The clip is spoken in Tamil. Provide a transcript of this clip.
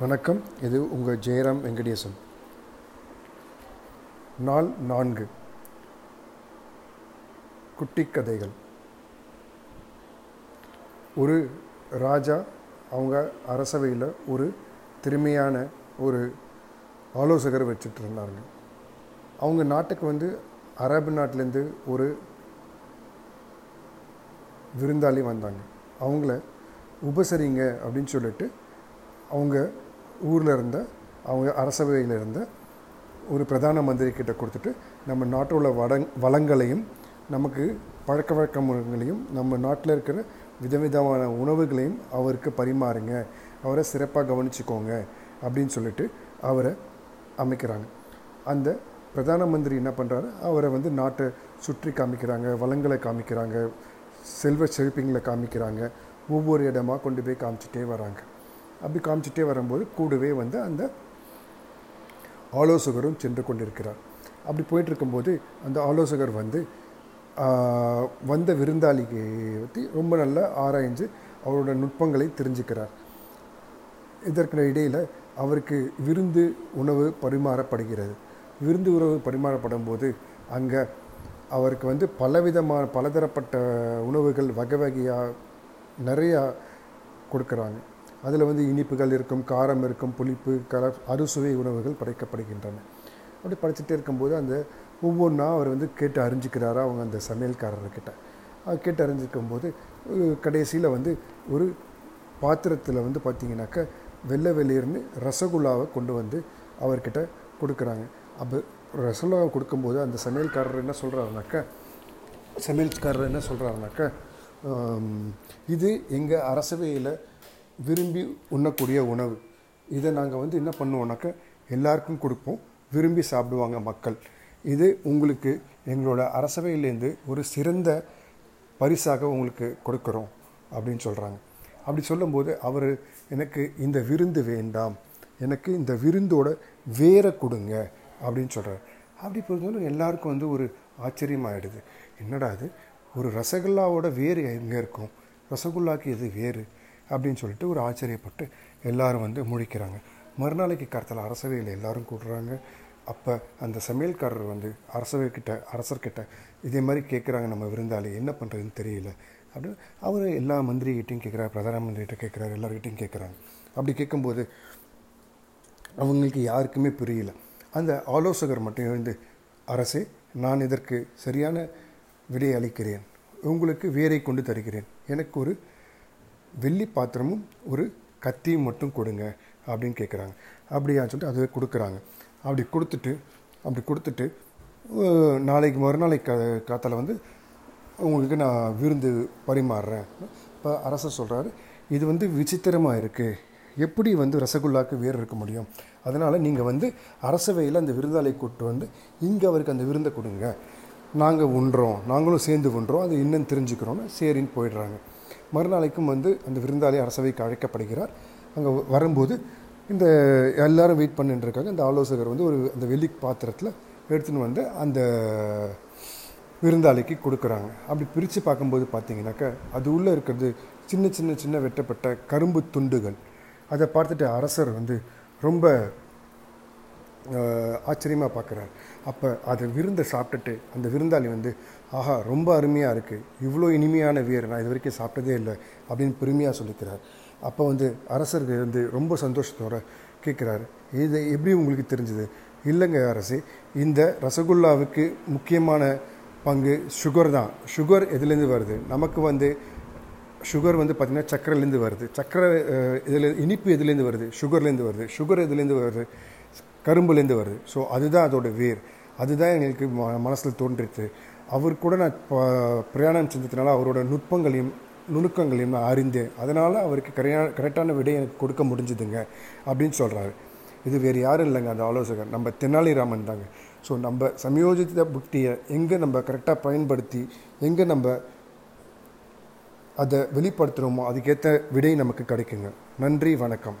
வணக்கம். இது உங்கள் ஜெயராம் வெங்கடேசன். நாள் நான்கு. குட்டி கதைகள். ஒரு ராஜா அவங்க அரசவையில் ஒரு திறமையான ஒரு ஆலோசகர் வச்சுட்டு இருந்தாங்க அவங்க நாட்டுக்கு வந்து அரபு நாட்டிலேருந்து ஒரு விருந்தாளி வந்தாங்க. அவங்கள உபசரிங்க அப்படின்னு சொல்லிட்டு அவங்க ஊரில் இருந்த அவங்க அரசவையில் இருந்த ஒரு பிரதான மந்திரி கிட்ட கொடுத்துட்டு நம்ம நாட்டில் உள்ள வடங் வளங்களையும் நமக்கு பழக்க வழக்கங்களையும் நம்ம நாட்டில் இருக்கிற விதவிதமான உணவுகளையும் அவருக்கு பரிமாறுங்க. அவரை சிறப்பாக கவனிச்சுக்கோங்க அப்படின்னு சொல்லிட்டு அவரை அமைக்கிறாங்க. அந்த பிரதான மந்திரி என்ன பண்ணுறாரு அவரை வந்து நாட்டை சுற்றி காமிக்கிறாங்க வளங்களை காமிக்கிறாங்க செல்வ செழிப்பிங்களை காமிக்கிறாங்க ஒவ்வொரு இடமாக கொண்டு போய் காமிச்சிட்டே வராங்க. அப்படி காமிச்சிட்டே வரும்போது கூடவே வந்து அந்த ஆலோசகரும் சென்று கொண்டிருக்கிறார். அப்படி போயிட்டு இருக்கும்போது அந்த ஆலோசகர் வந்து வந்த விருந்தாளியை பற்றி ரொம்ப நல்லா ஆராய்ஞ்சு அவரோட நுட்பங்களை தெரிஞ்சுக்கிறார். இதற்கு இடையில் அவருக்கு விருந்து உணவு பரிமாறப்படுகிறது. விருந்து உணவு பரிமாறப்படும் போது அங்கே அவருக்கு வந்து பலவிதமான பலதரப்பட்ட உணவுகள் வகை வகையாக நிறையா கொடுக்குறாங்க. அதில் வந்து இனிப்புகள் இருக்கும் காரம் இருக்கும் புளிப்பு கல அறுசுவை உணவுகள் படைக்கப்படுகின்றன. அப்படி படைச்சிட்டே இருக்கும்போது அந்த ஒவ்வொன்றா அவர் வந்து கேட்டு அறிஞ்சிக்கிறாரா அவங்க அந்த சமையல்காரர்கிட்ட. கேட்டு அறிஞ்சிக்கும் போது கடைசியில் வந்து ஒரு பாத்திரத்தில் வந்து பார்த்திங்கனாக்கா வெள்ளை வெளியர்னு ரசகுல்லாவை கொண்டு வந்து அவர்கிட்ட கொடுக்குறாங்க. அப்போ ரசகுல்லாவை கொடுக்கும்போது அந்த சமையல்காரர் என்ன சொல்கிறாருனாக்கா சமையல்காரர் என்ன சொல்கிறாருனாக்கா இது எங்கள் அரசவையில் விரும்பி உண்ணக்கூடிய உணவு. இதை நாங்கள் வந்து என்ன பண்ணுவோம்னாக்கா எல்லாருக்கும் கொடுப்போம். விரும்பி சாப்பிடுவாங்க மக்கள். இது உங்களுக்கு எங்களோட அரசவையிலேருந்து ஒரு சிறந்த பரிசாக உங்களுக்கு கொடுக்குறோம் அப்படின்னு சொல்கிறாங்க அப்படி சொல்லும்போது அவர் எனக்கு இந்த விருந்து வேண்டாம். எனக்கு இந்த விருந்தோட வேற கொடுங்க. அப்படின்னு சொல்கிறார் அப்படி பொறுத்தவரை எல்லாருக்கும் வந்து ஒரு ஆச்சரியமாகிடுது என்னடா அது ஒரு ரசகுல்லாவோட வேறு எங்கே இருக்கும்? ரசகுல்லாக்கு எது வேறு? அப்படின்னு சொல்லிட்டு ஒரு ஆச்சரியப்பட்டு எல்லாரும் வந்து முழிக்கிறாங்க. மறுநாளைக்கு கருத்தில் அரசவையில் எல்லோரும் கூடுறாங்க. அப்போ அந்த சமையல்காரர் வந்து அரசவைக்கிட்ட அரசர்கிட்ட இதே மாதிரி கேட்குறாங்க நம்ம விருந்தாளி என்ன பண்ணுறதுன்னு தெரியல. அப்படின்னு அவர் எல்லா மந்திரிகிட்டையும் கேட்குறாரு பிரதான மந்திரிகிட்ட கேட்குறாரு எல்லார்கிட்டையும் கேட்குறாங்க அப்படி கேட்கும்போது அவங்களுக்கு யாருக்குமே புரியல. அந்த ஆலோசகர் மட்டும் எழுந்து அரசே நான் இதற்கு சரியான விடை அளிக்கிறேன். உங்களுக்கு வேரை கொண்டு தருகிறேன். எனக்கு ஒரு வெள்ளி பாத்திரமும் ஒரு கத்தியும் மட்டும் கொடுங்க அப்படின்னு கேட்குறாங்க அப்படியா சொல்லிட்டு அதுவே கொடுக்குறாங்க. அப்படி கொடுத்துட்டு அப்படி கொடுத்துட்டு நாளைக்கு மறுநாளைக்கு கா காத்தால வந்து உங்களுக்கு நான் விருந்து பரிமாறுறேன். இப்போ அரசர் சொல்கிறாரு இது வந்து விசித்திரமாக இருக்குது எப்படி வந்து ரசகுல்லாக்கு வேறு இருக்க முடியும்? அதனால் நீங்கள் வந்து அரசவையில் அந்த விருந்தாளை கூப்பிட்டு வந்து இங்கே அவருக்கு அந்த விருந்தை கொடுங்க. நாங்கள் உண்றோம் நாங்களும் சேர்ந்து உண்றோம் அது இன்னும் தெரிஞ்சுக்கிறோன்னு சரின்னு போயிடுறாங்க. மறுநாளைக்கும் வந்து அந்த விருந்தாளி அரசவைக்கு அழைக்கப்படுகிறார். அங்கே வரும்போது இந்த எல்லாரும் வெயிட் பண்ணிட்டுருக்காங்க இந்த அந்த ஆலோசகர் வந்து ஒரு அந்த வெள்ளி பாத்திரத்தில் எடுத்துன்னு வந்து அந்த விருந்தாளிக்கு கொடுக்குறாங்க. அப்படி பிரித்து பார்க்கும்போது பார்த்தீங்கன்னாக்கா அது உள்ளே இருக்கிறது சின்ன சின்ன சின்ன வெட்டப்பட்ட கரும்பு துண்டுகள். அதை பார்த்துட்டு அரசர் வந்து ரொம்ப ஆச்சரியமாக பார்க்குறாரு. அப்போ அதை விருந்தை சாப்பிட்டுட்டு அந்த விருந்தாளி வந்து ஆஹா ரொம்ப அருமையாக இருக்குது இவ்வளோ இனிமையான வீர் நான் இது வரைக்கும் சாப்பிட்டதே இல்லை. அப்படின்னு பெருமையாக சொல்லிக்கிறார். அப்போ வந்து அரசர்கள் வந்து ரொம்ப சந்தோஷத்தோட கேட்குறாரு. இது எப்படி உங்களுக்கு தெரிஞ்சது? இல்லைங்க அரசு இந்த ரசகுல்லாவுக்கு முக்கியமான பங்கு சுகர் தான். சுகர் எதுலேருந்து வருது? நமக்கு வந்து சுகர் வந்து பார்த்திங்கன்னா சக்கரைலேருந்து வருது. சக்கரை இதில் இனிப்பு எதுலேருந்து வருது? சுகர்லேருந்து வருது. சுகர் எதுலேருந்து வருது? கரும்புலேருந்து வருது. ஸோ அதுதான் அதோட வேர். அதுதான் எங்களுக்கு ம மனசில் தோன்றிச்சு அவர் கூட நான் பிரயாணம் செஞ்சதுனால அவரோட நுட்பங்களையும் நுணுக்கங்களையும் நான் அறிந்தேன். அதனால் அவருக்கு கரையா கரெக்டான விடை எனக்கு கொடுக்க முடிஞ்சுதுங்க அப்படின்னு சொல்கிறாரு இது வேறு யாரும் இல்லைங்க அந்த ஆலோசகர். நம்ம தெனாலிராமன் தாங்க. ஸோ நம்ம சமயோஜித புக்தியை எங்கே நம்ம கரெக்டாக பயன்படுத்தி எங்கே நம்ம அதை வெளிப்படுத்துகிறோமோ அதுக்கேற்ற விடை நமக்கு கிடைக்குங்க. நன்றி வணக்கம்.